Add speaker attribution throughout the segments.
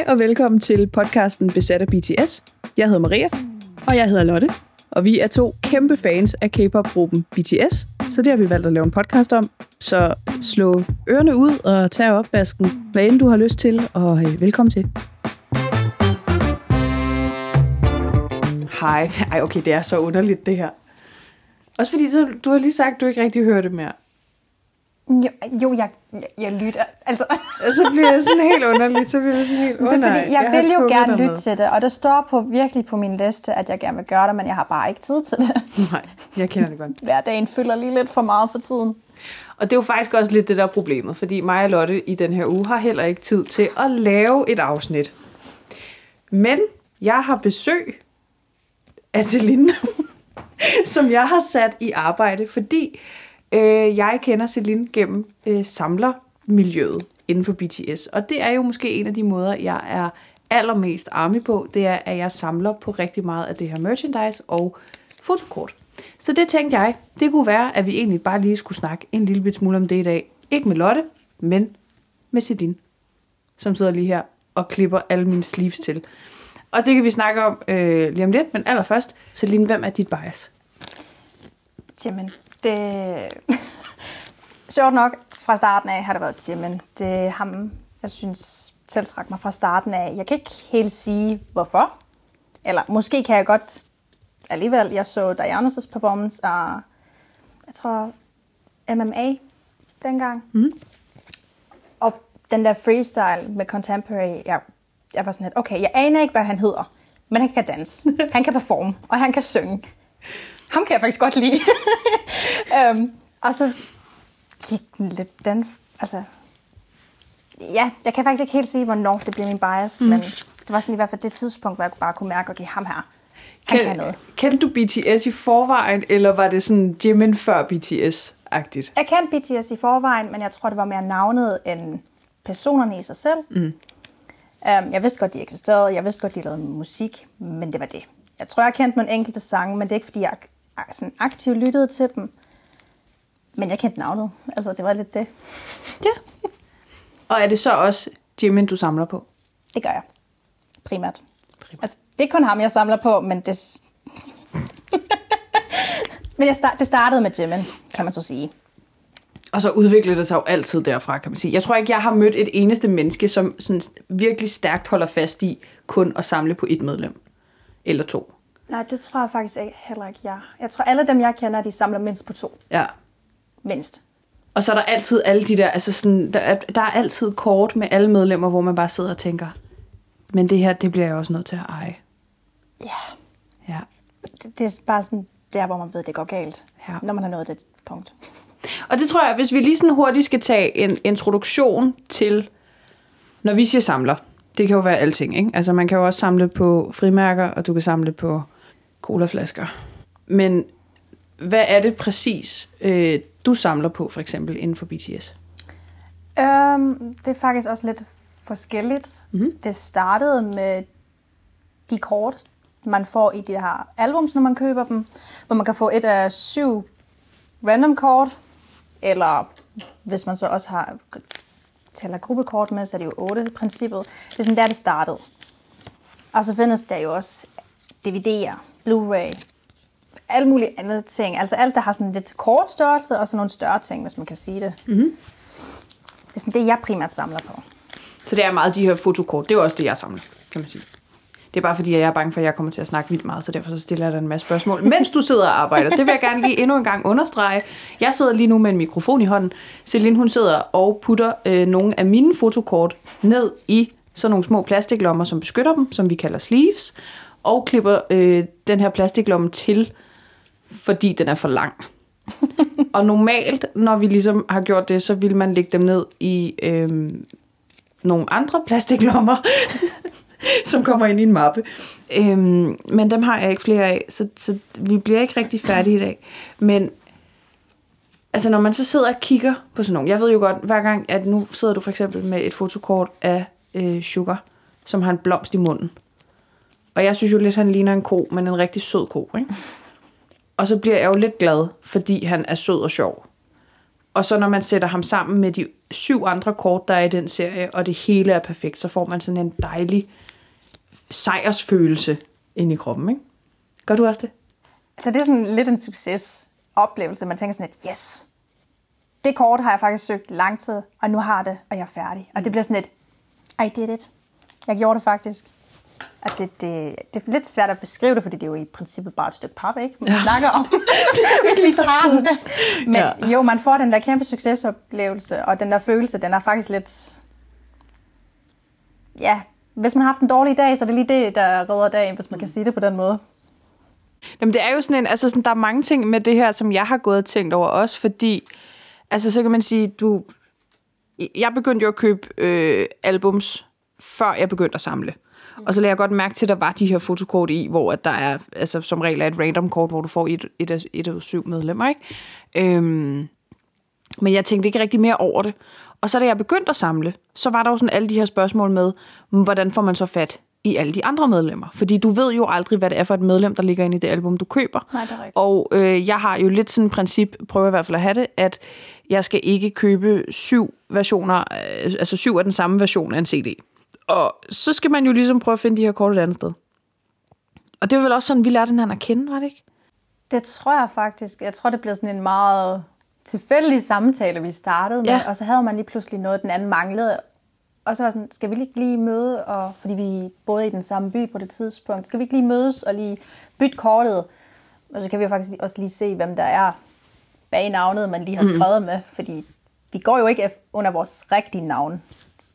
Speaker 1: Hej og velkommen til podcasten Besat af BTS. Jeg hedder Maria.
Speaker 2: Og jeg hedder Lotte.
Speaker 1: Og vi er to kæmpe fans af K-pop-gruppen BTS, så det har vi valgt at lave en podcast om. Så slå ørerne ud og tag opvasken, hvad end du har lyst til, og øh, velkommen til. Hej. Ej, okay, det er så underligt, det her. Også fordi, så, du har lige sagt, at du ikke rigtig hører det mere.
Speaker 2: Jo, jo jeg, jeg, jeg lytter. Altså.
Speaker 1: Så bliver det sådan helt underligt. Så bliver det sådan helt
Speaker 2: Det er fordi, jeg, jeg vil jo gerne lytte
Speaker 1: med.
Speaker 2: til det, og det står på virkelig på min liste, at jeg gerne vil gøre det, men jeg har bare ikke tid til det.
Speaker 1: Nej, jeg kender det godt.
Speaker 2: Hverdagen fylder lige lidt for meget for tiden.
Speaker 1: Og det er jo faktisk også lidt det der er problemet, fordi mig og Lotte i den her uge har heller ikke tid til at lave et afsnit. Men jeg har besøg af Celine, som jeg har sat i arbejde, fordi øh, jeg kender Celine gennem øh, samlermiljøet inden for BTS. Og det er jo måske en af de måder, jeg er allermest army på, det er, at jeg samler på rigtig meget af det her merchandise og fotokort. Så det tænkte jeg, det kunne være, at vi egentlig bare lige skulle snakke en lille bit smule om det i dag. Ikke med Lotte, men med Celine, som sidder lige her og klipper alle mine sleeves til. Og det kan vi snakke om øh, lige om lidt, men allerførst, Celine, hvem er dit bias?
Speaker 2: Jamen, det... Sjovt nok, fra starten af har det været Jimin. Det er ham, jeg synes, tiltræk mig fra starten af. Jeg kan ikke helt sige, hvorfor. Eller måske kan jeg godt alligevel. Jeg så Dianas' performance af, jeg tror, MMA dengang.
Speaker 1: Mm.
Speaker 2: Og den der freestyle med contemporary, jeg, jeg var sådan lidt, okay, jeg aner ikke, hvad han hedder, men han kan danse, han kan performe, og han kan synge. Ham kan jeg faktisk godt lide. um, og så gik den lidt den, altså, ja, jeg kan faktisk ikke helt sige, hvornår det blev min bias, mm. men det var sådan i hvert fald det tidspunkt, hvor jeg bare kunne mærke, okay, ham her, han kan, kan noget.
Speaker 1: Kendte du BTS i forvejen, eller var det sådan Jimin før BTS-agtigt?
Speaker 2: Jeg kendte BTS i forvejen, men jeg tror, det var mere navnet end personerne i sig selv. Mm. Um, jeg vidste godt, de eksisterede. Jeg vidste godt, de lavede musik, men det var det. Jeg tror, jeg kendte nogle enkelte sange, men det er ikke, fordi jeg sådan aktivt lyttede til dem. Men jeg kendte navnet. Altså, det var lidt det.
Speaker 1: Ja. Og er det så også Jimin, du samler på?
Speaker 2: Det gør jeg. Primært. Primært. Altså, det er kun ham, jeg samler på, men det... men jeg start, det startede med Jimin, kan man så sige.
Speaker 1: Og så udvikler det sig jo altid derfra, kan man sige. Jeg tror ikke, jeg har mødt et eneste menneske, som sådan virkelig stærkt holder fast i kun at samle på et medlem. Eller to.
Speaker 2: Nej, det tror jeg faktisk ikke, heller ikke jeg. Jeg tror, alle dem, jeg kender, de samler mindst på to.
Speaker 1: Ja.
Speaker 2: Mindst.
Speaker 1: Og så er der altid alle de der, altså sådan, der, er, der er altid kort med alle medlemmer, hvor man bare sidder og tænker, men det her, det bliver jeg også nødt til at eje.
Speaker 2: Ja.
Speaker 1: Ja.
Speaker 2: Det, det er bare sådan der, hvor man ved, det går galt.
Speaker 1: Ja.
Speaker 2: Når man har nået det punkt.
Speaker 1: Og det tror jeg, hvis vi lige sådan hurtigt skal tage en introduktion til, når vi siger samler, det kan jo være alting, ikke? Altså man kan jo også samle på frimærker, og du kan samle på colaflasker. Men hvad er det præcis, øh, du samler på, for eksempel inden for BTS?
Speaker 2: Um, det er faktisk også lidt forskelligt.
Speaker 1: Mhm.
Speaker 2: Det startede med de kort, man får i de her albums, når man køber dem, hvor man kan få et af syv random kort, eller hvis man så også har tæller gruppekort med, så er det jo otte i princippet. Det er sådan der, det startede. Og så findes der jo også DVD'er, Blu-ray, alle mulige andre ting. Altså alt, der har sådan lidt kort størrelse, og så nogle større ting, hvis man kan sige det. Mm-hmm. Det er sådan det, jeg primært samler på.
Speaker 1: Så det er meget de her fotokort. Det er også det, jeg samler, kan man sige. Det er bare fordi, jeg er bange for, at jeg kommer til at snakke vildt meget, så derfor så stiller jeg dig en masse spørgsmål, mens du sidder og arbejder. Det vil jeg gerne lige endnu en gang understrege. Jeg sidder lige nu med en mikrofon i hånden. Celine, hun sidder og putter øh, nogle af mine fotokort ned i sådan nogle små plastiklommer, som beskytter dem, som vi kalder sleeves, og klipper øh, den her plastiklomme til, fordi den er for lang. og normalt, når vi ligesom har gjort det, så vil man lægge dem ned i øh, nogle andre plastiklommer, som kommer ind i en mappe. Øhm, men dem har jeg ikke flere af, så, så vi bliver ikke rigtig færdige i dag. Men altså, når man så sidder og kigger på sådan nogle, jeg ved jo godt, hver gang, at nu sidder du for eksempel med et fotokort af øh, Sugar, som har en blomst i munden. Og jeg synes jo lidt, han ligner en ko, men en rigtig sød ko, ikke? Og så bliver jeg jo lidt glad, fordi han er sød og sjov. Og så når man sætter ham sammen med de syv andre kort, der er i den serie, og det hele er perfekt, så får man sådan en dejlig sejrsfølelse ind i kroppen, ikke? Gør du også det?
Speaker 2: Altså det er sådan lidt en succesoplevelse. Man tænker sådan, at yes, det kort har jeg faktisk søgt lang tid, og nu har det, og jeg er færdig. Og det bliver sådan et, I did it. Jeg gjorde det faktisk. At det, det, det er lidt svært at beskrive det, fordi det er jo i princippet bare et stykke pap, ikke? Man ja. snakker om, hvis vi tager den. Men ja. jo, man får den der kæmpe succesoplevelse, og den der følelse, den er faktisk lidt... Ja, hvis man har haft en dårlig dag, så er det lige det, der redder dagen, hvis man kan sige det på den måde.
Speaker 1: Jamen, det er jo sådan en, altså sådan, der er mange ting med det her, som jeg har gået og tænkt over også, fordi, altså så kan man sige, du, jeg begyndte jo at købe øh, albums, før jeg begyndte at samle. Og så lagde jeg godt mærke til, at der var de her fotokort i, hvor at der er, altså som regel er et random kort, hvor du får et, et, af, et af syv medlemmer, ikke? Øhm, men jeg tænkte ikke rigtig mere over det. Og så da jeg begyndte at samle, så var der jo sådan alle de her spørgsmål med, hvordan får man så fat i alle de andre medlemmer? Fordi du ved jo aldrig, hvad det er for et medlem, der ligger inde i det album, du køber.
Speaker 2: Nej, det er rigtigt.
Speaker 1: Og øh, jeg har jo lidt sådan et princip, prøver i hvert fald at have det, at jeg skal ikke købe syv versioner, øh, altså syv af den samme version af en CD. Og så skal man jo ligesom prøve at finde de her kort et andet sted. Og det var vel også sådan, vi lærte hinanden at kende, var det ikke?
Speaker 2: Det tror jeg faktisk. Jeg tror, det blev sådan en meget tilfældig samtale, vi startede med.
Speaker 1: Ja.
Speaker 2: Og så havde man lige pludselig noget, den anden manglede. Og så var sådan, skal vi ikke lige møde, og, fordi vi boede i den samme by på det tidspunkt, skal vi ikke lige mødes og lige bytte kortet? Og så kan vi jo faktisk også lige se, hvem der er bag navnet, man lige har skrevet mm. med. Fordi vi går jo ikke under vores rigtige navn.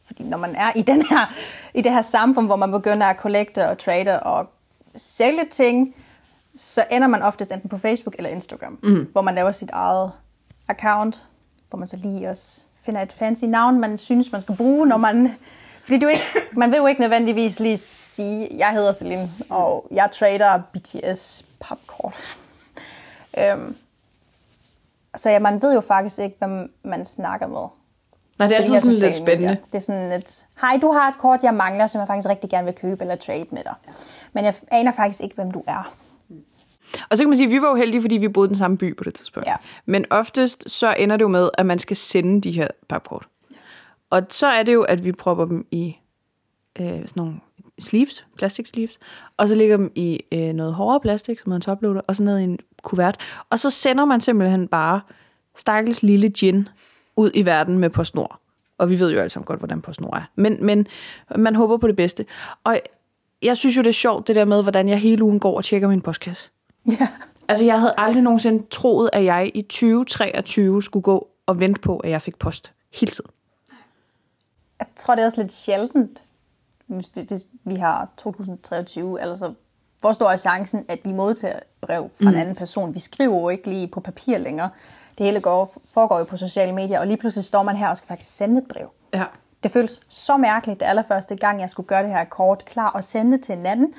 Speaker 2: Fordi når man er i, den her, i det her samfund, hvor man begynder at collecte og trade og sælge ting, så ender man oftest enten på Facebook eller Instagram, mm. hvor man laver sit eget account, hvor man så lige også finder et fancy navn, man synes, man skal bruge, når man... Fordi du ikke, man vil jo ikke nødvendigvis lige sige, jeg hedder Celine, og jeg trader BTS popkort. øhm, så ja, man ved jo faktisk ikke, hvem man snakker med.
Speaker 1: Nej, det er altid sådan lidt
Speaker 2: sociale medier.
Speaker 1: spændende.
Speaker 2: Det er sådan lidt, hej, du har et kort, jeg mangler, som jeg faktisk rigtig gerne vil købe eller trade med dig. Men jeg aner faktisk ikke, hvem du er.
Speaker 1: Og så kan man sige, at vi var jo heldige, fordi vi boede i den samme by på det tidspunkt.
Speaker 2: Ja.
Speaker 1: Men oftest så ender det jo med, at man skal sende de her papkort. Og så er det jo, at vi propper dem i øh, sådan nogle sleeves, plastik sleeves, og så lægger dem i øh, noget hårdere plastik, som en toploader, og så ned i en kuvert. Og så sender man simpelthen bare stakkels lille gin ud i verden med PostNord. Og vi ved jo alle sammen godt, hvordan PostNord er. Men, men man håber på det bedste. Og jeg synes jo, det er sjovt, det der med, hvordan jeg hele ugen går og tjekker min postkasse.
Speaker 2: Ja.
Speaker 1: Altså, jeg havde aldrig nogensinde troet, at jeg i 2023 skulle gå og vente på, at jeg fik post hele tiden.
Speaker 2: Jeg tror, det er også lidt sjældent, hvis, hvis vi har 2023, altså hvor stor er chancen, at vi modtager brev fra en anden person. Vi skriver jo ikke lige på papir længere. Det hele går, foregår jo på sociale medier, og lige pludselig står man her og skal faktisk sende et brev.
Speaker 1: Ja.
Speaker 2: Det føles så mærkeligt, det allerførste gang, jeg skulle gøre det her kort klar og sende til en anden.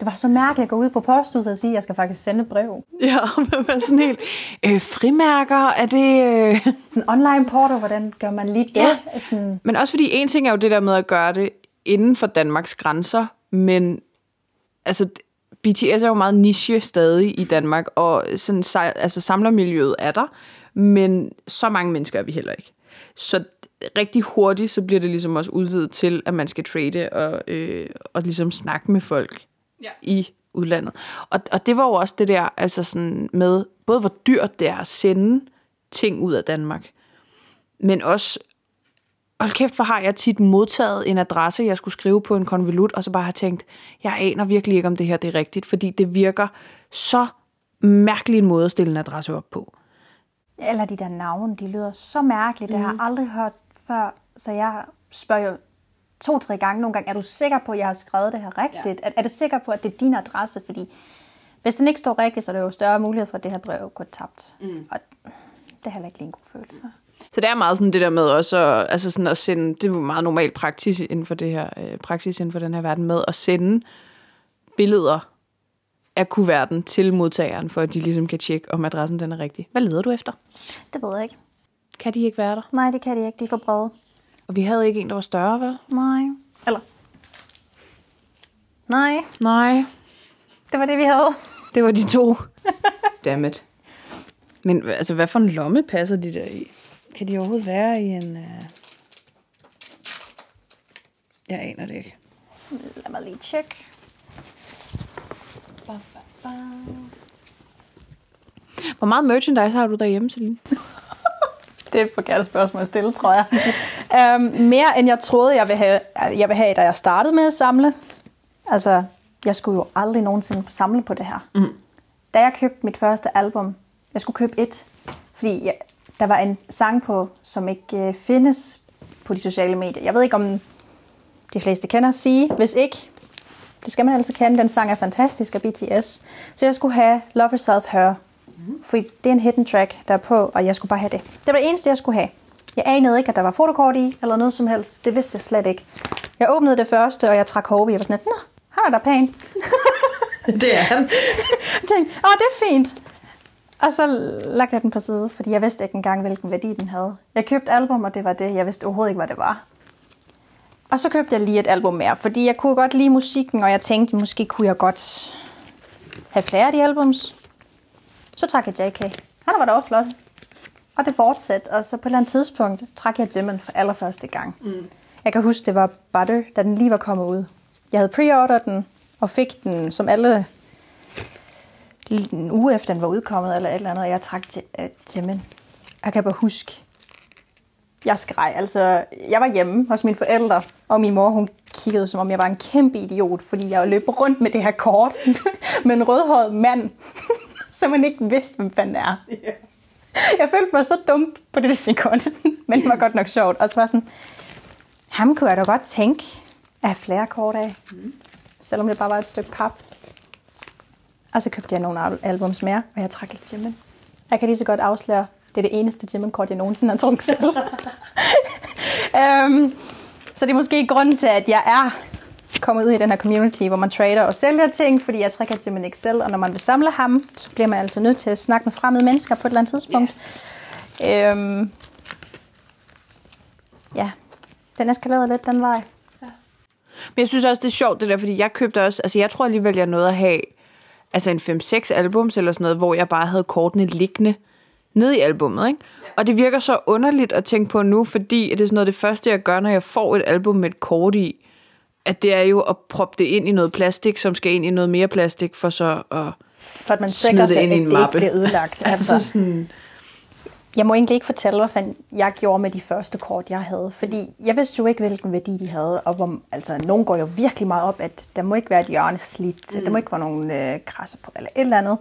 Speaker 2: Det var så mærkeligt at gå ud på posthuset og sige, at jeg skal faktisk sende et brev.
Speaker 1: Ja, og være sådan helt, øh, frimærker, er det... Øh...
Speaker 2: Sådan online porter, hvordan gør man lige det?
Speaker 1: Ja.
Speaker 2: Sådan,
Speaker 1: Men også fordi en ting er jo det der med at gøre det inden for Danmarks grænser, men altså BTS er jo meget niche stadig i Danmark, og sådan, altså samlermiljøet er der, men så mange mennesker er vi heller ikke. Så rigtig hurtigt, så bliver det ligesom også udvidet til, at man skal trade og, øh, og ligesom snakke med folk ja. i udlandet. Og, og det var jo også det der, altså sådan med, både hvor dyrt det er at sende ting ud af Danmark, men også, hold kæft, hvor har jeg tit modtaget en adresse, jeg skulle skrive på en konvolut, og så bare har tænkt, jeg aner virkelig ikke, om det her det er rigtigt, fordi det virker så mærkelig en måde at stille en adresse op på.
Speaker 2: Eller de der navne, de lyder så mærkeligt. Det har jeg aldrig hørt før, så jeg spørger jo to-tre gange nogle gange, er du sikker på, at jeg har skrevet det her rigtigt? Ja. Er, er det sikker på, at det er din adresse? Fordi hvis den ikke står rigtigt, så er der jo større mulighed for, at det her brev går tabt. Mm. Og det er heller ikke lige en god følelse.
Speaker 1: Så det er meget sådan det der med også at, altså sådan at sende, det er jo meget normal praksis inden for det her, øh, praksis inden for den her verden med at sende billeder af kuverten til modtageren, for at de ligesom kan tjekke, om adressen den er rigtig. Hvad leder du efter?
Speaker 2: Det ved jeg ikke.
Speaker 1: Kan de ikke være der?
Speaker 2: Nej, det kan de ikke. De er for brede.
Speaker 1: Og vi havde ikke en, der var større, vel?
Speaker 2: Nej. Eller? Nej,
Speaker 1: Nej,
Speaker 2: det var det, vi havde.
Speaker 1: det var de to. Dammit. Men altså, hvad for en lomme passer de der i? Kan de overhovedet være i en... Uh... Jeg aner det ikke.
Speaker 2: Lad mig lige tjekke.
Speaker 1: Hvor meget merchandise har du derhjemme, Celine?
Speaker 2: Det er et forkert spørgsmål at stille, tror jeg. um, mere end jeg troede, jeg ville, have, jeg ville have, da jeg startede med at samle. Altså, jeg skulle jo aldrig nogensinde samle på det her. Mm. Da jeg købte mit første album, jeg skulle købe et, fordi jeg, der var en sang på, som ikke øh, findes på de sociale medier. Jeg ved ikke, om de fleste kender sige. Hvis ikke, det skal man altså kende. Den sang er fantastisk af BTS. Så jeg skulle have Love Yourself Her. Mm. Fordi det er en hidden track, der er på, og jeg skulle bare have det. Det var det eneste, jeg skulle have. Jeg anede ikke, at der var fotokort i, eller noget som helst. Det vidste jeg slet ikke. Jeg åbnede det første, og jeg trak håbe. Jeg var sådan lidt, nå, han er da pæn.
Speaker 1: det er han.
Speaker 2: jeg tænkte, åh, det er fint. Og så lagde jeg den på side, fordi jeg vidste ikke engang, hvilken værdi den havde. Jeg købte album, og det var det. Jeg vidste overhovedet ikke, hvad det var. Og så købte jeg lige et album mere, fordi jeg kunne godt lide musikken, og jeg tænkte, måske kunne jeg godt have flere af de albums. Så trak jeg JK. Han var da også flot. Og det fortsatte, og så på et eller andet tidspunkt trak jeg Jimin for allerførste gang. Mm. Jeg kan huske, det var Butter, da den lige var kommet ud. Jeg havde preordret den, og fik den som alle en uge efter den var udkommet, eller et eller andet, og jeg trak til uh, Jimin. Jeg kan bare huske, jeg skreg. Altså, jeg var hjemme hos mine forældre, og min mor, hun kiggede, som om jeg var en kæmpe idiot, fordi jeg løb rundt med det her kort med en rødhåret mand, som man ikke vidste, hvem fanden er. Yeah. Jeg følte mig så dum på det sekund, men det var godt nok sjovt. Og så var sådan, ham kunne jeg da godt tænke at have flere kort af, mm. selvom det bare var et stykke pap. Og så købte jeg nogle albums mere, og jeg trak ikke Jimin. Jeg kan lige så godt afsløre, det er det eneste Jimin-kort, jeg nogensinde har trukket selv. um, så det er måske grunden til, at jeg er kommet ud i den her community, hvor man trader og sælger ting, fordi jeg trækker Jimin Excel, og når man vil samle ham, så bliver man altså nødt til at snakke med fremmede mennesker på et eller andet tidspunkt. Yeah. Um, ja, den eskalerede lidt den vej. Ja.
Speaker 1: Men jeg synes også, det er sjovt det der, fordi jeg købte også, altså jeg tror alligevel, jeg nåede at have altså en 5-6 albums eller sådan noget, hvor jeg bare havde kortene liggende ned i albummet, ikke? Og det virker så underligt at tænke på nu, fordi det er sådan noget det første, jeg gør, når jeg får et album med et kort i, at det er jo at proppe det ind i noget plastik, som skal ind i noget mere plastik, for så at
Speaker 2: For at man sikrer sig, at det ikke bliver ødelagt. altså, altså sådan... Jeg må egentlig ikke fortælle, hvad fanden jeg gjorde med de første kort, jeg havde. Fordi jeg vidste jo ikke, hvilken værdi de havde. Og hvor, altså, nogen går jo virkelig meget op, at der må ikke være et hjørne slidt. Mm. Der må ikke være nogen øh, krasser på, eller et eller andet.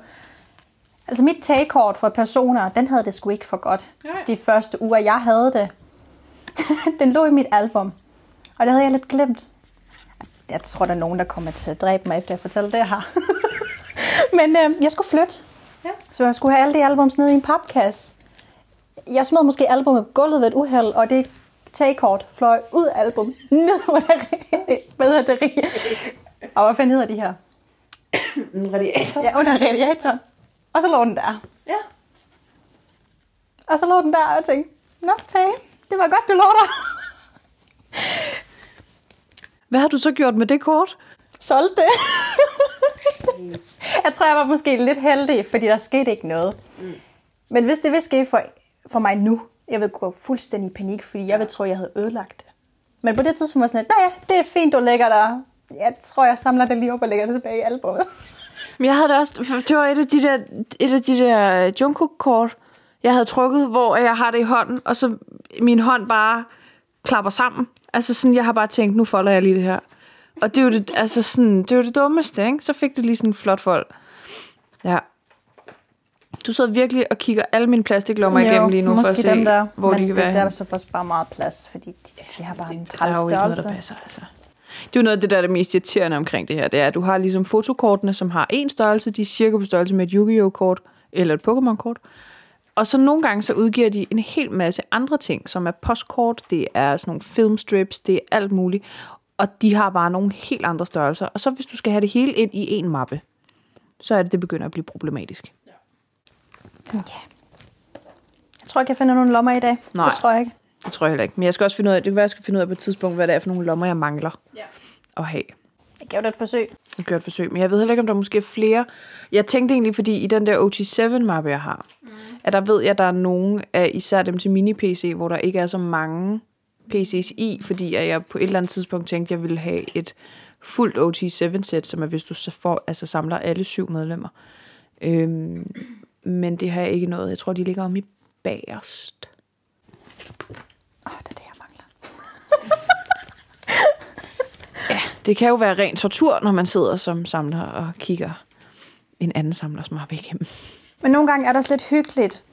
Speaker 2: Altså mit tagkort for personer, den havde det sgu ikke for godt. Nej. De første uger, jeg havde det. den lå i mit album. Og det havde jeg lidt glemt. Jeg tror, der er nogen, der kommer til at dræbe mig, efter jeg fortæller det her. Men øh, jeg skulle flytte. Ja. Så jeg skulle have alle de albums ned i en papkasse. Jeg smed måske albumet på gulvet ved et uheld, og det tagkort fløj ud af album. Ned under det Og hvad fanden hedder de her?
Speaker 1: En radiator.
Speaker 2: Ja, under radiatoren. Og så lå den der. Ja. Og så lå den der, og jeg tænkte, nå, Tage, det var godt, du lå der.
Speaker 1: Hvad har du så gjort med det kort?
Speaker 2: Solgte det. jeg tror, jeg var måske lidt heldig, fordi der skete ikke noget. Mm. Men hvis det vil ske for, for mig nu, jeg vil gå fuldstændig i panik, fordi jeg vil tro, jeg havde ødelagt det. Men på det tidspunkt var sådan, at, nej, det er fint, du lægger der. Jeg tror, jeg samler det lige op og lægger det tilbage i albumet.
Speaker 1: Men jeg havde det også, det var et af de der, et af de der Jungkook-kort, jeg havde trukket, hvor jeg har det i hånden, og så min hånd bare klapper sammen. Altså sådan, jeg har bare tænkt, nu folder jeg lige det her. Og det er jo det, altså sådan, det, er jo det dummeste, ikke? Så fik det lige sådan en flot fold. Ja. Du sidder virkelig og kigger alle mine plastiklommer jo, igennem lige nu, for at se, der, hvor
Speaker 2: men
Speaker 1: de kan det, være.
Speaker 2: der er så bare meget plads, fordi de, de har bare en træls størrelse. Der er jo ikke noget, der passer, altså.
Speaker 1: Det er jo noget af det, der er det mest irriterende omkring det her. Det er, at du har ligesom fotokortene, som har en størrelse. De er cirka på størrelse med et Yu-Gi-Oh-kort eller et Pokémon-kort. Og så nogle gange så udgiver de en hel masse andre ting, som er postkort, det er sådan nogle filmstrips, det er alt muligt. Og de har bare nogle helt andre størrelser. Og så hvis du skal have det hele ind i en mappe, så er det, det begynder at blive problematisk. Ja.
Speaker 2: ja. Jeg tror ikke, jeg finder nogle lommer i dag. Nej. Det tror jeg ikke.
Speaker 1: Det tror jeg heller ikke. Men jeg skal også finde ud af, det kan være, jeg skal finde ud af på et tidspunkt, hvad det er for nogle lommer, jeg mangler ja. at have.
Speaker 2: Jeg gav det et forsøg.
Speaker 1: Jeg gjorde et forsøg, men jeg ved heller ikke, om der måske er flere. Jeg tænkte egentlig, fordi i den der OT7-mappe, jeg har, mm. at der ved jeg, at der er nogen af især dem til mini-PC, hvor der ikke er så mange PC's i, fordi at jeg på et eller andet tidspunkt tænkte, at jeg ville have et fuldt OT7-sæt, som er, hvis du så får, altså samler alle syv medlemmer. Øhm, men det har jeg ikke noget. Jeg tror, de ligger om i bagerst.
Speaker 2: Åh, oh, det er det, jeg mangler.
Speaker 1: Ja, det kan jo være ren tortur, når man sidder som samler og kigger en anden samlers mappe igennem.
Speaker 2: Men nogle gange er det også lidt hyggeligt,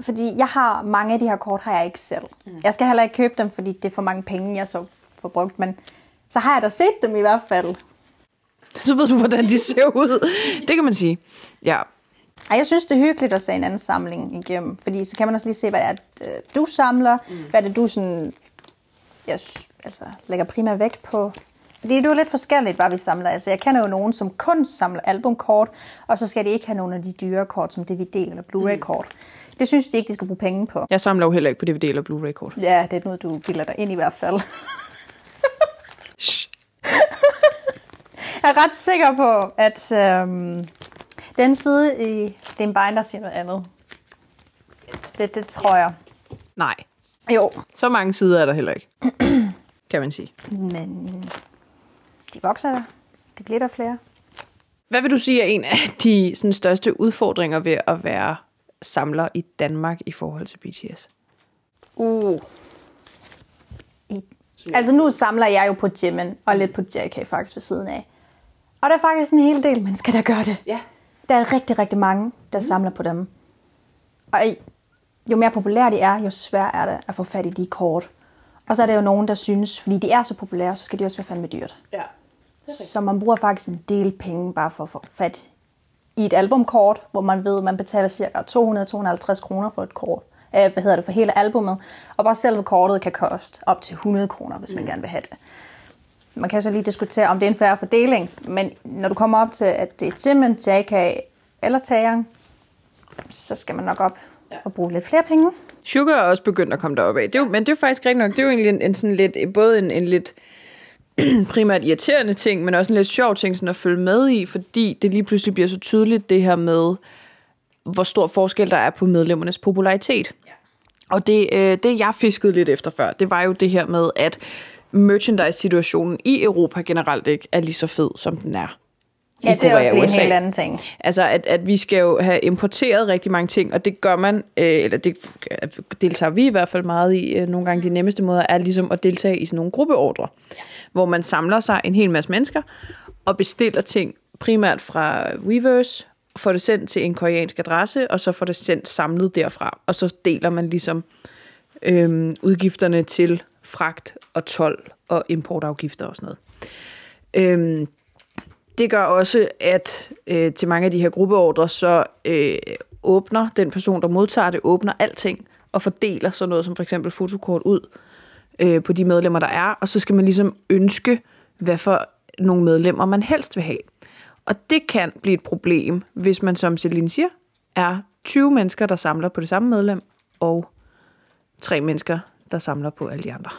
Speaker 2: fordi jeg har mange af de her kort, har jeg ikke selv. Mm. Jeg skal heller ikke købe dem, fordi det er for mange penge, jeg så får brugt, men så har jeg da set dem i hvert fald.
Speaker 1: Så ved du, hvordan de ser ud. Det kan man sige. Ja,
Speaker 2: Ej, jeg synes, det er hyggeligt at se en anden samling igennem, fordi så kan man også lige se, hvad det er, øh, du samler, mm. hvad det er, du sådan, jeg, altså, lægger primært vægt på. Fordi det er jo lidt forskelligt, hvad vi samler. Altså, jeg kender jo nogen, som kun samler albumkort, og så skal de ikke have nogle af de dyre kort, som DVD eller Blu-ray-kort. Det synes de ikke, de skal bruge penge på.
Speaker 1: jeg samler jo heller ikke på DVD eller Blu-ray-kort.
Speaker 2: Ja, det er noget, du bilder dig ind i hvert fald. Jeg er ret sikker på, at øhm, den side i din binder siger noget andet. Det, det tror jeg.
Speaker 1: Nej,
Speaker 2: Jo,
Speaker 1: så mange sider er der heller ikke. kan man sige.
Speaker 2: men de vokser der. Det bliver der flere.
Speaker 1: Hvad vil du sige er en af de sådan, største udfordringer ved at være samler i Danmark i forhold til BTS?
Speaker 2: Uh. I, altså nu samler jeg jo på Jimin og lidt på JK faktisk ved siden af. Og der er faktisk en hel del mennesker, der gør det.
Speaker 1: Ja.
Speaker 2: Der er rigtig, rigtig mange, der mm. samler på dem. Og jo mere populære de er, jo sværere er det at få fat i de kort. Og så er der jo nogen, der synes, fordi de er så populære, så skal de også være fandme dyrt.
Speaker 1: ja.
Speaker 2: Så man bruger faktisk en del penge bare for at få fat i et albumkort, hvor man ved, at man betaler cirka 200-250 kroner for et kort. Øh, hvad hedder det, for hele albummet. Og bare selve kortet kan koste op til 100 kroner, hvis man
Speaker 1: Mm.
Speaker 2: gerne vil have det. Man kan så lige diskutere, om det er en færre fordeling, men når du kommer op til, at det er Jimin, JK eller Taeyang, så skal man nok op og bruge lidt flere penge.
Speaker 1: Sugar er også begyndt at komme derop af. Det er jo, men det er jo faktisk rigtigt nok. Det er jo egentlig en, en sådan lidt, både en, en lidt primært irriterende ting, men også en lidt sjov ting sådan at følge med i, fordi det lige pludselig bliver så tydeligt det her med, hvor stor forskel der er på medlemmernes popularitet. Ja. Og det, øh, det, jeg fiskede lidt efter før, det var jo det her med, at merchandise-situationen i Europa generelt ikke er lige så fed, som den er.
Speaker 2: Ja, det er også
Speaker 1: og
Speaker 2: lige en
Speaker 1: USA.
Speaker 2: helt anden ting.
Speaker 1: Altså, at, at vi skal jo have importeret rigtig mange ting, og det gør man, øh, eller det deltager vi i hvert fald meget i. Øh, nogle gange de nemmeste måder er ligesom at deltage i sådan nogle gruppeordre, ja. hvor man samler sig en hel masse mennesker og bestiller ting primært fra Weverse, får det sendt til en koreansk adresse, og så får det sendt samlet derfra. Og så deler man ligesom øhm, udgifterne til fragt og tolv og importafgifter og sådan noget. Øhm, det gør også, at øh, til mange af de her gruppeordre, så øh, åbner den person, der modtager det, åbner alting og fordeler sådan noget som for eksempel fotokort ud øh, på de medlemmer, der er, og så skal man ligesom ønske, hvad for nogle medlemmer man helst vil have. Og det kan blive et problem, hvis man, som Celine siger, er 20 mennesker, der samler på det samme medlem, og tre mennesker, der samler på alle de andre.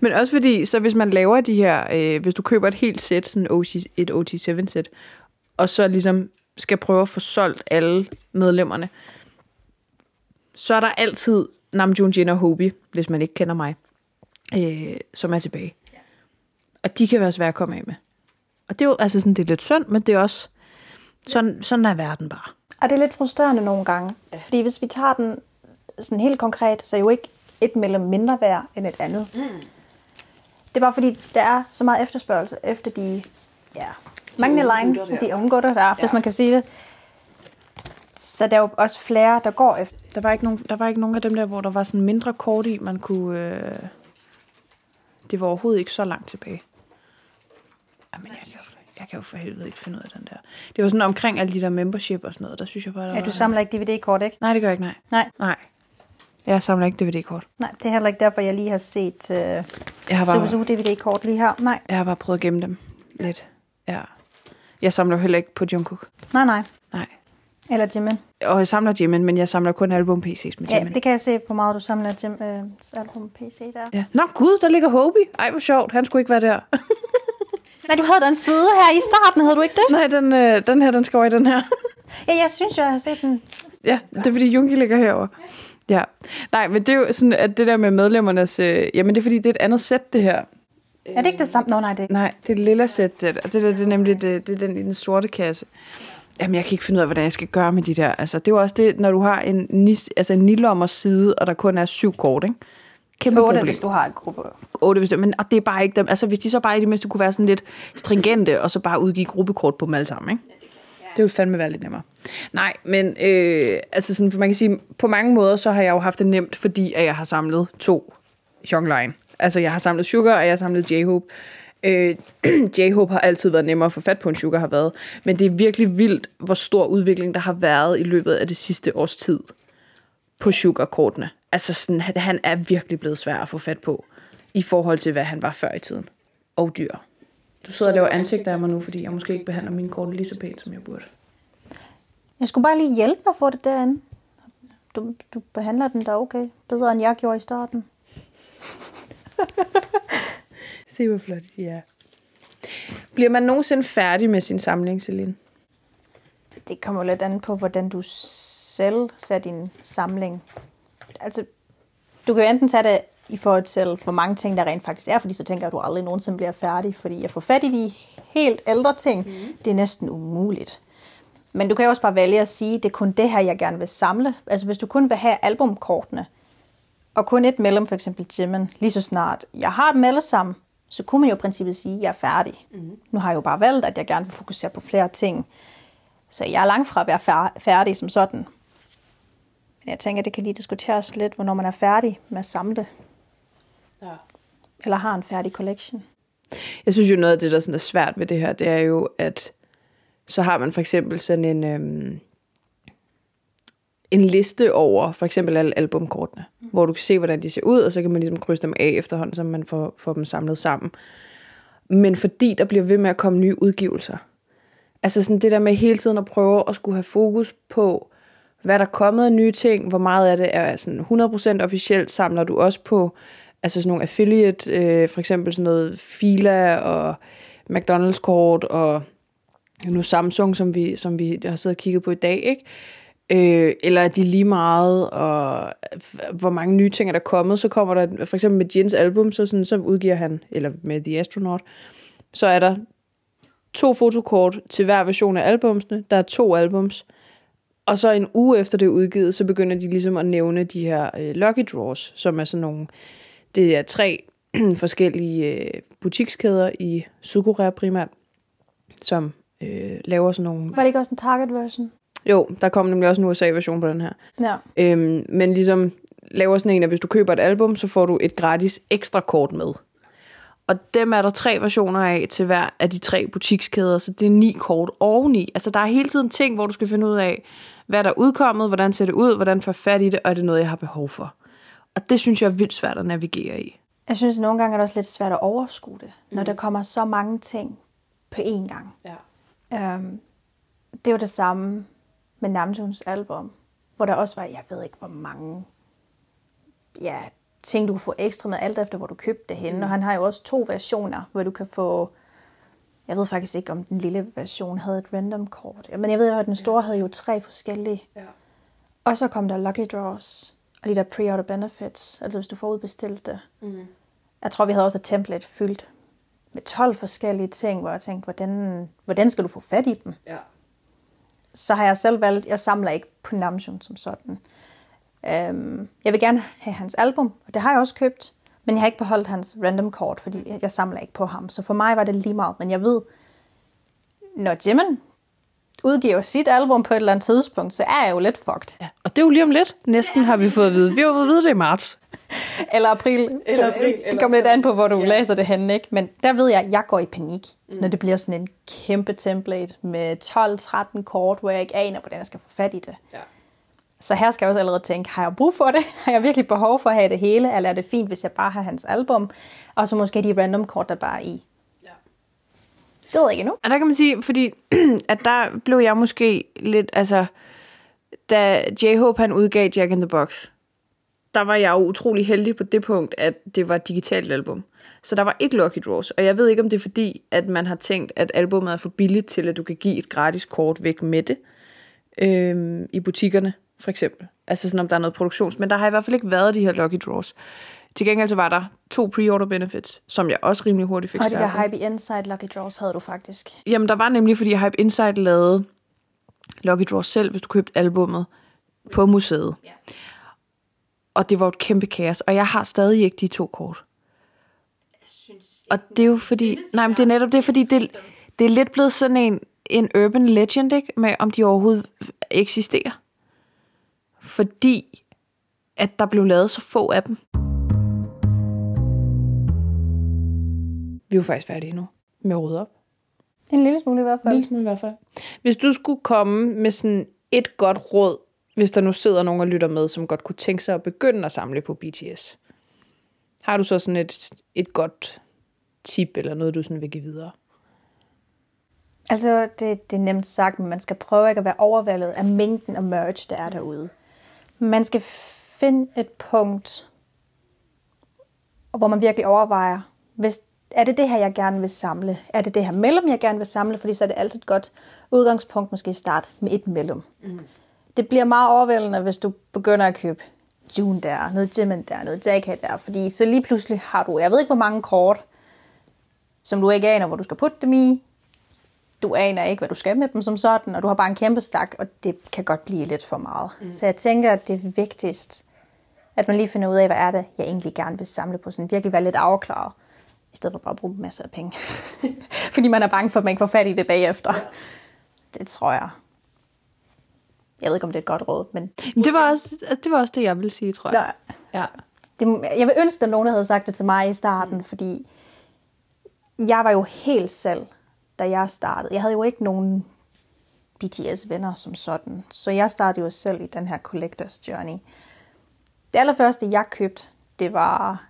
Speaker 1: Men også fordi, så hvis man laver de her, øh, hvis du køber et helt sæt, sådan OC, et OT7-sæt, og så ligesom skal prøve at få solgt alle medlemmerne, så er der altid Namjoon, Jin og Hobi, hvis man ikke kender mig, øh, som er tilbage. Og de kan være svære at komme af med. Og det er jo altså sådan, det er lidt synd, men det er også, sådan, sådan er verden bare.
Speaker 2: Og det er lidt frustrerende nogle gange. Ja. Fordi hvis vi tager den sådan helt konkret, så er jo ikke et medlem mindre værd end et andet. Mm. Det er bare fordi, der er så meget efterspørgsel efter de ja, mange line, de unge gutter der, ja. hvis man kan sige det. Så der er jo også flere, der går efter.
Speaker 1: Der var, ikke nogen, der var ikke nogen af dem der, hvor der var sådan mindre kort i, man kunne... Øh, det var overhovedet ikke så langt tilbage. Jamen, jeg kan, jo, jeg kan jo for helvede ikke finde ud af den der. Det var sådan omkring alle de der membership og sådan noget, der synes jeg bare, der
Speaker 2: Ja, du samler ikke DVD-kort, ikke?
Speaker 1: Nej, det gør jeg ikke, nej.
Speaker 2: Nej,
Speaker 1: Nej. Jeg samler ikke DVD-kort.
Speaker 2: nej, det er heller ikke derfor, jeg lige har set uh,
Speaker 1: Jeg har bare,
Speaker 2: Super DVD-kort lige her. Nej,
Speaker 1: jeg har bare prøvet at gemme dem lidt. Ja. Jeg samler jo heller ikke på Jungkook.
Speaker 2: nej, nej.
Speaker 1: Nej.
Speaker 2: Eller Jimin.
Speaker 1: Og jeg samler Jimin, men jeg samler kun album PC's med
Speaker 2: Ja,
Speaker 1: Jimin.
Speaker 2: det kan jeg se på meget, du samler Jim, øh, album PC der.
Speaker 1: Ja. Nå gud, der ligger Hobie. Ej, hvor sjovt. Han skulle ikke være der.
Speaker 2: Nej, du havde den side her i starten, havde du ikke det?
Speaker 1: Nej, den, øh, den her, den skal over i den her.
Speaker 2: Ja, jeg synes, jeg har set den.
Speaker 1: ja, det er fordi Jungi ligger herover. Ja. Nej, men det er jo sådan, at det der med medlemmernes... Øh, jamen, det er fordi, det er et andet sæt, det her.
Speaker 2: Er det ikke det samme? Nå, nej, det er.
Speaker 1: Nej, det er et lilla sæt, det der. Det, der, det er nemlig det, det er den i den sorte kasse. Jamen, jeg kan ikke finde ud af, hvordan jeg skal gøre med de der. Altså, det er jo også det, når du har en, nis, altså en nilommers side, og der kun er syv kort, ikke? Kæmpe
Speaker 2: Otte,
Speaker 1: problem.
Speaker 2: hvis du har et gruppe.
Speaker 1: 8, hvis det, men og det er bare ikke dem. Altså, hvis de så bare i det mindste kunne være sådan lidt stringente, og så bare udgive gruppekort på dem alle sammen, ikke? Det ville fandme være lidt nemmere. Nej, men øh, altså sådan, for man kan sige, på mange måder, så har jeg jo haft det nemt, fordi at jeg har samlet to Young Line. Altså, jeg har samlet Sugar, og jeg har samlet J-Hope. Øh, J-Hope har altid været nemmere at få fat på, end Sugar har været. Men det er virkelig vildt, hvor stor udvikling der har været i løbet af det sidste års tid på Sugar-kortene. Altså, sådan, han er virkelig blevet svær at få fat på, i forhold til, hvad han var før i tiden. Og dyr. Du sidder og laver ansigter af mig nu, fordi jeg måske ikke behandler mine kort lige så pænt, som jeg burde.
Speaker 2: Jeg skulle bare lige hjælpe dig at få det derinde. Du, du behandler den da okay. Bedre end jeg gjorde i starten.
Speaker 1: Se, hvor flot de er. Bliver man nogensinde færdig med sin samling, Celine?
Speaker 2: Det kommer lidt an på, hvordan du selv ser din samling. Altså, du kan jo enten tage det i forhold til, hvor mange ting der rent faktisk er, fordi så tænker jeg, at du aldrig nogensinde bliver færdig, fordi at få fat i de helt ældre ting, mm. det er næsten umuligt. Men du kan jo også bare vælge at sige, det er kun det her, jeg gerne vil samle. Altså hvis du kun vil have albumkortene, og kun et mellem for eksempel Jimin, lige så snart jeg har dem alle sammen, så kunne man jo i princippet sige, at jeg er færdig. Mm. Nu har jeg jo bare valgt, at jeg gerne vil fokusere på flere ting. Så jeg er langt fra at være fær- færdig som sådan. Men jeg tænker, det kan lige diskuteres lidt, hvornår man er færdig med at samle.
Speaker 1: Ja.
Speaker 2: Eller har en færdig collection.
Speaker 1: Jeg synes jo, noget af det, der sådan er svært ved det her, det er jo, at så har man for eksempel sådan en, øhm, en liste over for eksempel alle albumkortene, mm. hvor du kan se, hvordan de ser ud, og så kan man ligesom krydse dem af efterhånden, så man får, får dem samlet sammen. Men fordi der bliver ved med at komme nye udgivelser, altså sådan det der med hele tiden at prøve at skulle have fokus på, hvad der er kommet af nye ting, hvor meget af det er sådan 100% officielt, samler du også på altså sådan nogle affiliate, øh, for eksempel sådan noget Fila og McDonald's kort og nu Samsung, som vi, som vi har siddet og kigget på i dag, ikke? Øh, eller er de lige meget, og hvor mange nye ting er der kommet, så kommer der, for eksempel med Jens album, så, sådan, så udgiver han, eller med The Astronaut, så er der to fotokort til hver version af albumsene, der er to albums, og så en uge efter det er udgivet, så begynder de ligesom at nævne de her øh, lucky draws, som er sådan nogle, det er tre forskellige øh, butikskæder i Sydkorea primært, som øh, laver sådan nogle...
Speaker 2: Var det ikke også en target version?
Speaker 1: Jo, der kom nemlig også en USA-version på den her.
Speaker 2: Ja.
Speaker 1: Øhm, men ligesom laver sådan en, at hvis du køber et album, så får du et gratis ekstra kort med. Og dem er der tre versioner af til hver af de tre butikskæder, så det er ni kort oveni. Altså der er hele tiden ting, hvor du skal finde ud af, hvad der er udkommet, hvordan ser det ud, hvordan får fat i det, og er det noget, jeg har behov for. Og det synes jeg er vildt svært at navigere i.
Speaker 2: Jeg synes, at nogle gange er det også lidt svært at overskue det, når der kommer så mange ting på én gang.
Speaker 1: Ja.
Speaker 2: Øhm, det var det samme med Namjoons album, hvor der også var, jeg ved ikke hvor mange ja, ting, du kan få ekstra med, alt efter hvor du købte det henne. Mm. Og han har jo også to versioner, hvor du kan få, jeg ved faktisk ikke, om den lille version havde et random kort. Men jeg ved, at den store havde jo tre forskellige.
Speaker 1: Ja.
Speaker 2: Og så kom der lucky draws, og de der pre-order benefits, altså hvis du forudbestilte det.
Speaker 1: Mm.
Speaker 2: Jeg tror, vi havde også et template fyldt med 12 forskellige ting, hvor jeg tænkte, hvordan, hvordan skal du få fat i dem?
Speaker 1: Ja.
Speaker 2: Så har jeg selv valgt, jeg samler ikke på Namjoon som sådan. Øhm, jeg vil gerne have hans album, og det har jeg også købt, men jeg har ikke beholdt hans random kort, fordi jeg samler ikke på ham. Så for mig var det lige meget, men jeg ved, når Jimin udgiver sit album på et eller andet tidspunkt, så er jeg jo lidt fucked.
Speaker 1: ja. Og det er jo lige om lidt. Næsten har vi fået at vide. Vi har fået at vide det i marts.
Speaker 2: Eller april.
Speaker 1: Eller april,
Speaker 2: Det kommer lidt an på, hvor du ja. læser det henne, ikke? Men der ved jeg, at jeg går i panik, mm. når det bliver sådan en kæmpe template med 12-13 kort, hvor jeg ikke aner, hvordan jeg skal få fat i det.
Speaker 1: Ja.
Speaker 2: Så her skal jeg også allerede tænke, har jeg brug for det? Har jeg virkelig behov for at have det hele? Eller er det fint, hvis jeg bare har hans album? Og så måske de random kort, der bare er i. Det ved jeg ikke endnu.
Speaker 1: Og der kan man sige, fordi at der blev jeg måske lidt, altså, da J-Hope han udgav Jack in the Box, der var jeg jo utrolig heldig på det punkt, at det var et digitalt album. Så der var ikke Lucky Draws. Og jeg ved ikke, om det er fordi, at man har tænkt, at albumet er for billigt til, at du kan give et gratis kort væk med det. Øhm, I butikkerne, for eksempel. Altså sådan, om der er noget produktions. Men der har i hvert fald ikke været de her Lucky Draws. Til gengæld så var der to pre-order benefits, som jeg også rimelig hurtigt fik
Speaker 2: Og det der. Hype Inside Lucky Draws havde du faktisk.
Speaker 1: Jamen, der var nemlig, fordi Hype Insight lavede Lucky Draw selv, hvis du købte albummet på museet.
Speaker 2: Ja.
Speaker 1: Og det var et kæmpe kaos, og jeg har stadig ikke de to kort. Og det er jo fordi, nej, men det er netop det, er fordi det, det er lidt blevet sådan en, en urban legend, ikke, med om de overhovedet eksisterer. Fordi, at der blev lavet så få af dem. Vi er jo faktisk færdige nu med at rydde op.
Speaker 2: En lille smule i hvert
Speaker 1: En
Speaker 2: fald.
Speaker 1: lille smule i hvert fald. Hvis du skulle komme med sådan et godt råd, hvis der nu sidder nogen og lytter med, som godt kunne tænke sig at begynde at samle på BTS. Har du så sådan et, et godt tip, eller noget, du sådan vil give videre?
Speaker 2: Altså, det, det er nemt sagt, men man skal prøve ikke at være overvældet af mængden af merch, der er derude. Man skal finde et punkt, hvor man virkelig overvejer, hvis, er det det her, jeg gerne vil samle? Er det det her mellem, jeg gerne vil samle? Fordi så er det altid et godt udgangspunkt, måske starte med et mellem. Mm. Det bliver meget overvældende, hvis du begynder at købe June der, noget Jimin der, noget JK der, fordi så lige pludselig har du, jeg ved ikke hvor mange kort, som du ikke aner, hvor du skal putte dem i, du aner ikke, hvad du skal med dem som sådan, og du har bare en kæmpe stak, og det kan godt blive lidt for meget. Mm. Så jeg tænker, at det er vigtigst, at man lige finder ud af, hvad er det, jeg egentlig gerne vil samle på, sådan virkelig være lidt afklaret, i stedet for bare at bruge masser af penge. Fordi man er bange for, at man ikke får fat i det bagefter. Ja. Det tror jeg. Jeg ved ikke, om det er et godt råd, men
Speaker 1: Men det var også altså, det, var også det jeg ville sige, tror jeg.
Speaker 2: Nej.
Speaker 1: Ja.
Speaker 2: det, jeg vil ønske, at nogen havde sagt det til mig i starten, fordi jeg var jo helt selv, da jeg startede. Jeg havde jo ikke nogen BTS-venner som sådan, så jeg startede jo selv i den her collectors journey. Det allerførste, jeg købte, det var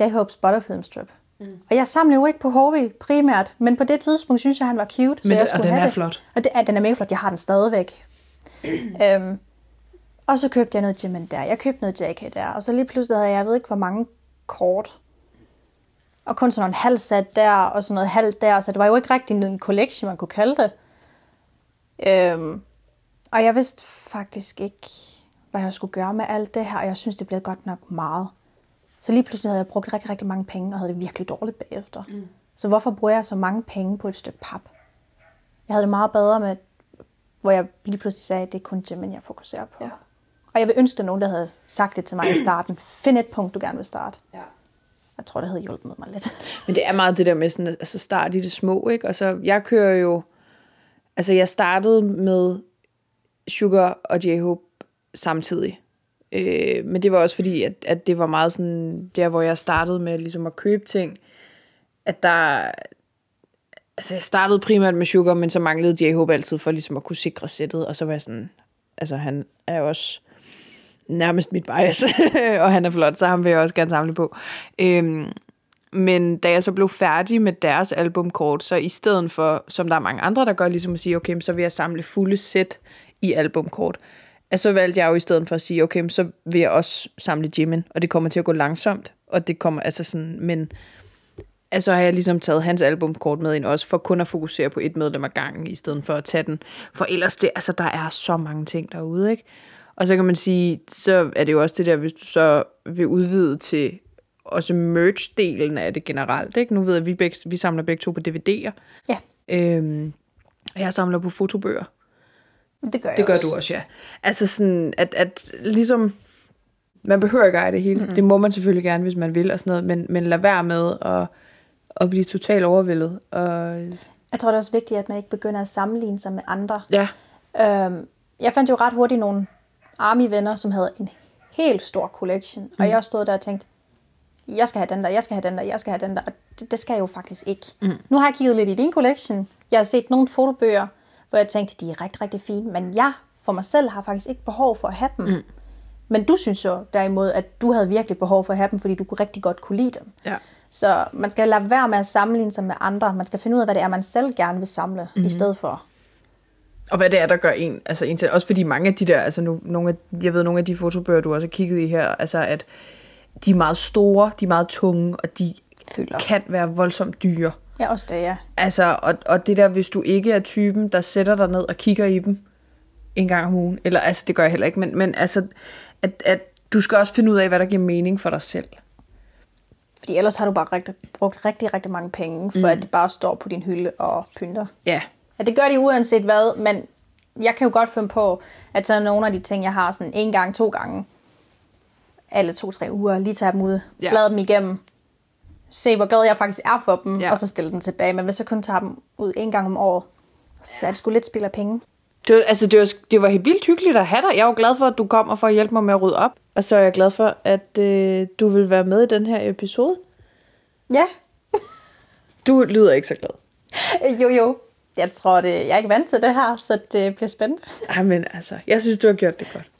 Speaker 2: J-Hope's Butterfilm Strip. Mm. Og jeg samlede jo ikke på HV primært, men på det tidspunkt synes jeg, han var cute. så
Speaker 1: Men
Speaker 2: jeg
Speaker 1: det- og den er
Speaker 2: det.
Speaker 1: flot.
Speaker 2: Og det, ja, den er mega flot. Jeg har den stadigvæk. øhm, og så købte jeg noget Jimin der. Jeg købte noget JK der. Og så lige pludselig havde jeg, jeg ved ikke hvor mange kort. Og kun sådan en halv sat der, og sådan noget halvt der. Så det var jo ikke rigtig en collection, man kunne kalde det. Øhm, og jeg vidste faktisk ikke, hvad jeg skulle gøre med alt det her. Og jeg synes, det blev godt nok meget. Så lige pludselig havde jeg brugt rigtig, rigtig mange penge, og havde det virkelig dårligt bagefter. Mm. Så hvorfor bruger jeg så mange penge på et stykke pap? Jeg havde det meget bedre med, hvor jeg lige pludselig sagde, at det er kun Jimin, jeg fokuserer på. Ja. Og jeg vil ønske, at nogen, der havde sagt det til mig i starten. Find et punkt, du gerne vil starte.
Speaker 1: Ja.
Speaker 2: Jeg tror, det havde hjulpet mig lidt.
Speaker 1: Men det er meget det der med sådan, altså start i det små, ikke? Og så, jeg kører jo, altså jeg startede med Sugar og J-Hope samtidig. Øh, men det var også fordi, at, at det var meget sådan, der hvor jeg startede med ligesom at købe ting, at der, altså jeg startede primært med Sugar, men så manglede J-Hope altid for ligesom at kunne sikre sættet, og så var jeg sådan, altså han er jo også nærmest mit bias, og han er flot, så ham vil jeg også gerne samle på. Øhm, men da jeg så blev færdig med deres albumkort, så i stedet for, som der er mange andre, der gør, ligesom at sige, okay, så vil jeg samle fulde sæt i albumkort, at så valgte jeg jo i stedet for at sige, okay, så vil jeg også samle Jimin, og det kommer til at gå langsomt, og det kommer, altså sådan, men altså har jeg ligesom taget hans albumkort med ind også, for kun at fokusere på et medlem ad gangen, i stedet for at tage den. For ellers, det, altså, der er så mange ting derude, ikke? Og så kan man sige, så er det jo også det der, hvis du så vil udvide til også merch-delen af det generelt, ikke? Nu ved jeg, at vi, begge, vi samler begge to på DVD'er,
Speaker 2: Ja,
Speaker 1: øhm, og jeg samler på fotobøger.
Speaker 2: Det gør jeg
Speaker 1: Det gør
Speaker 2: også.
Speaker 1: du også, ja. Altså sådan, at, at ligesom, man behøver ikke eje det hele. Mm-hmm. Det må man selvfølgelig gerne, hvis man vil og sådan noget, men, men lad være med at, at blive totalt overvældet. Og,
Speaker 2: Jeg tror, det er også vigtigt, at man ikke begynder at sammenligne sig med andre.
Speaker 1: ja,
Speaker 2: Øhm, jeg fandt jo ret hurtigt nogle Army-venner, som havde en helt stor collection. Mm. Og jeg stod der og tænkte, jeg skal have den der, jeg skal have den der, jeg skal have den der. Og det, det skal jeg jo faktisk ikke. Mm. Nu har jeg kigget lidt i din collection. Jeg har set nogle fotobøger, hvor jeg tænkte, de er rigtig, rigtig fine. Men jeg for mig selv har faktisk ikke behov for at have dem. Mm. Men du synes jo derimod, at du havde virkelig behov for at have dem, fordi du kunne rigtig godt kunne lide dem.
Speaker 1: ja.
Speaker 2: Så man skal lade være med at sammenligne sig med andre. Man skal finde ud af, hvad det er, man selv gerne vil samle, mm-hmm. i stedet for.
Speaker 1: Og hvad det er, der gør en, altså en til, også fordi mange af de der, altså nu, nogle af, jeg ved, nogle af de fotobøger, du også har kigget i her, altså at de er meget store, de er meget tunge, og de
Speaker 2: Fylder.
Speaker 1: kan være voldsomt dyre.
Speaker 2: Ja, også det, ja.
Speaker 1: Altså, og, og det der, hvis du ikke er typen, der sætter dig ned og kigger i dem en gang om ugen, eller altså, det gør jeg heller ikke, men, men altså, at, at du skal også finde ud af, hvad der giver mening for dig selv.
Speaker 2: Fordi ellers har du bare rigtig, brugt rigtig, rigtig mange penge, for mm. at det bare står på din hylde og pynter.
Speaker 1: Ja,
Speaker 2: Ja, det gør de uanset hvad, men jeg kan jo godt finde på, at så nogle af de ting, jeg har sådan en gang, to gange, alle to-tre uger, lige tage dem ud,
Speaker 1: Ja.
Speaker 2: blade dem igennem, se hvor glad jeg faktisk er for dem,
Speaker 1: Ja.
Speaker 2: og så stille dem tilbage. Men hvis jeg kun tager dem ud en gang om året, så er det sgu lidt spild af penge.
Speaker 1: Det var, altså, det, var, det var helt vildt hyggeligt at have dig. Jeg er jo glad for, at du kommer for at hjælpe mig med at rydde op. Og så er jeg glad for, at øh, du vil være med i den her episode.
Speaker 2: Ja,
Speaker 1: Du lyder ikke så glad.
Speaker 2: jo jo. Jeg tror, det, jeg er ikke vant til det her, så det bliver spændende.
Speaker 1: Men altså, jeg synes, du har gjort det godt.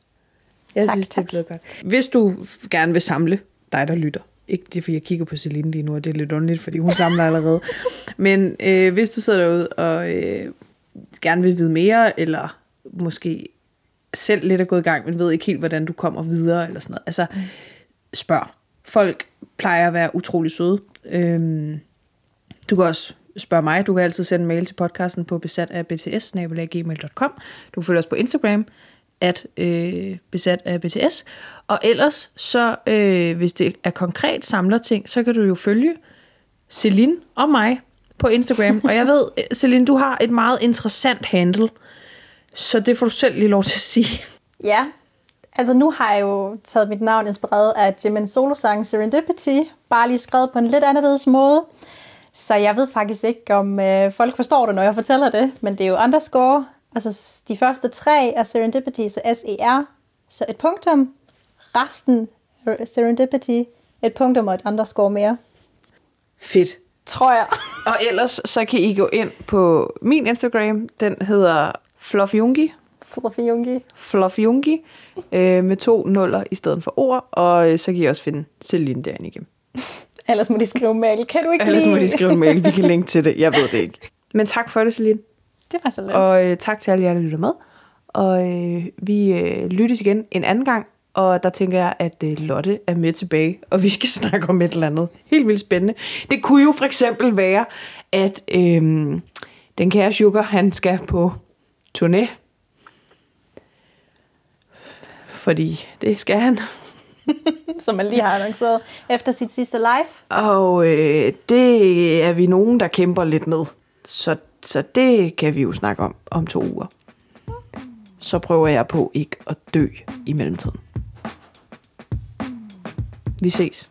Speaker 1: Jeg
Speaker 2: Tak,
Speaker 1: synes, det er
Speaker 2: tak.
Speaker 1: blevet godt. Hvis du gerne vil samle dig, der lytter, ikke det er, fordi jeg kigger på Celine lige nu, og det er lidt underligt, fordi hun samler allerede. Men øh, hvis du sidder derude og øh, gerne vil vide mere, eller måske selv lidt er gået i gang, men ved ikke helt, hvordan du kommer videre, eller sådan noget. Altså, spørg. Folk plejer at være utrolig søde. Øhm, du kan også spørge mig. Du kan altid sende en mail til podcasten på besat af bts Du kan følge os på Instagram at øh, besat af BTS. Og ellers, så øh, hvis det er konkret samler ting, så kan du jo følge Celine og mig på Instagram. Og jeg ved, øh, Celine, du har et meget interessant handle, så det får du selv lige lov til at sige.
Speaker 2: Ja, altså nu har jeg jo taget mit navn inspireret af Jimin solosang Serendipity, bare lige skrevet på en lidt anderledes måde. Så jeg ved faktisk ikke, om øh, folk forstår det, når jeg fortæller det, men det er jo underscore, altså de første tre er Serendipity, så S-E-R, så et punktum, resten er Serendipity, et punktum og et underscore mere,
Speaker 1: Fedt.
Speaker 2: tror jeg.
Speaker 1: Og ellers, så kan I gå ind på min Instagram. Den hedder Fluffjungi.
Speaker 2: Fluffy
Speaker 1: Fluffjungi. Øh, med to nuller i stedet for ord. Og øh, så kan I også finde Celine derinde igen.
Speaker 2: Ellers må de skrive mail. Kan du ikke
Speaker 1: Ellers må
Speaker 2: lide?
Speaker 1: de skrive en mail. Vi kan linke til det. Jeg ved det ikke. Men tak for det, Celine.
Speaker 2: Det var så lidt.
Speaker 1: Og øh, tak til alle jer, der lytter med. Og øh, vi øh, lyttes igen en anden gang. Og der tænker jeg, at øh, Lotte er med tilbage, og vi skal snakke om et eller andet helt vildt spændende. Det kunne jo for eksempel være, at øh, den kære Sugar, han skal på turné. Fordi det skal han.
Speaker 2: som man lige har annonceret efter sit sidste live.
Speaker 1: Og øh, det er vi nogen, der kæmper lidt med. Så, så det kan vi jo snakke om om to uger. Så prøver jeg på ikke at dø i mellemtiden. Vi ses.